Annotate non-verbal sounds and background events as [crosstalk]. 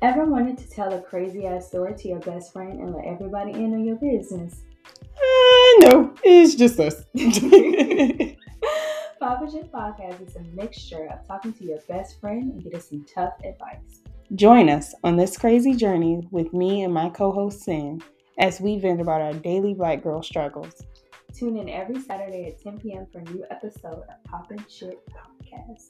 Ever wanted to tell a crazy ass story to your best friend and let everybody in on your business? Uh, no, it's just us. [laughs] Poppin' Shit Podcast is a mixture of talking to your best friend and getting some tough advice. Join us on this crazy journey with me and my co host Sin as we vent about our daily black girl struggles. Tune in every Saturday at 10 p.m. for a new episode of Poppin' Shit Podcast.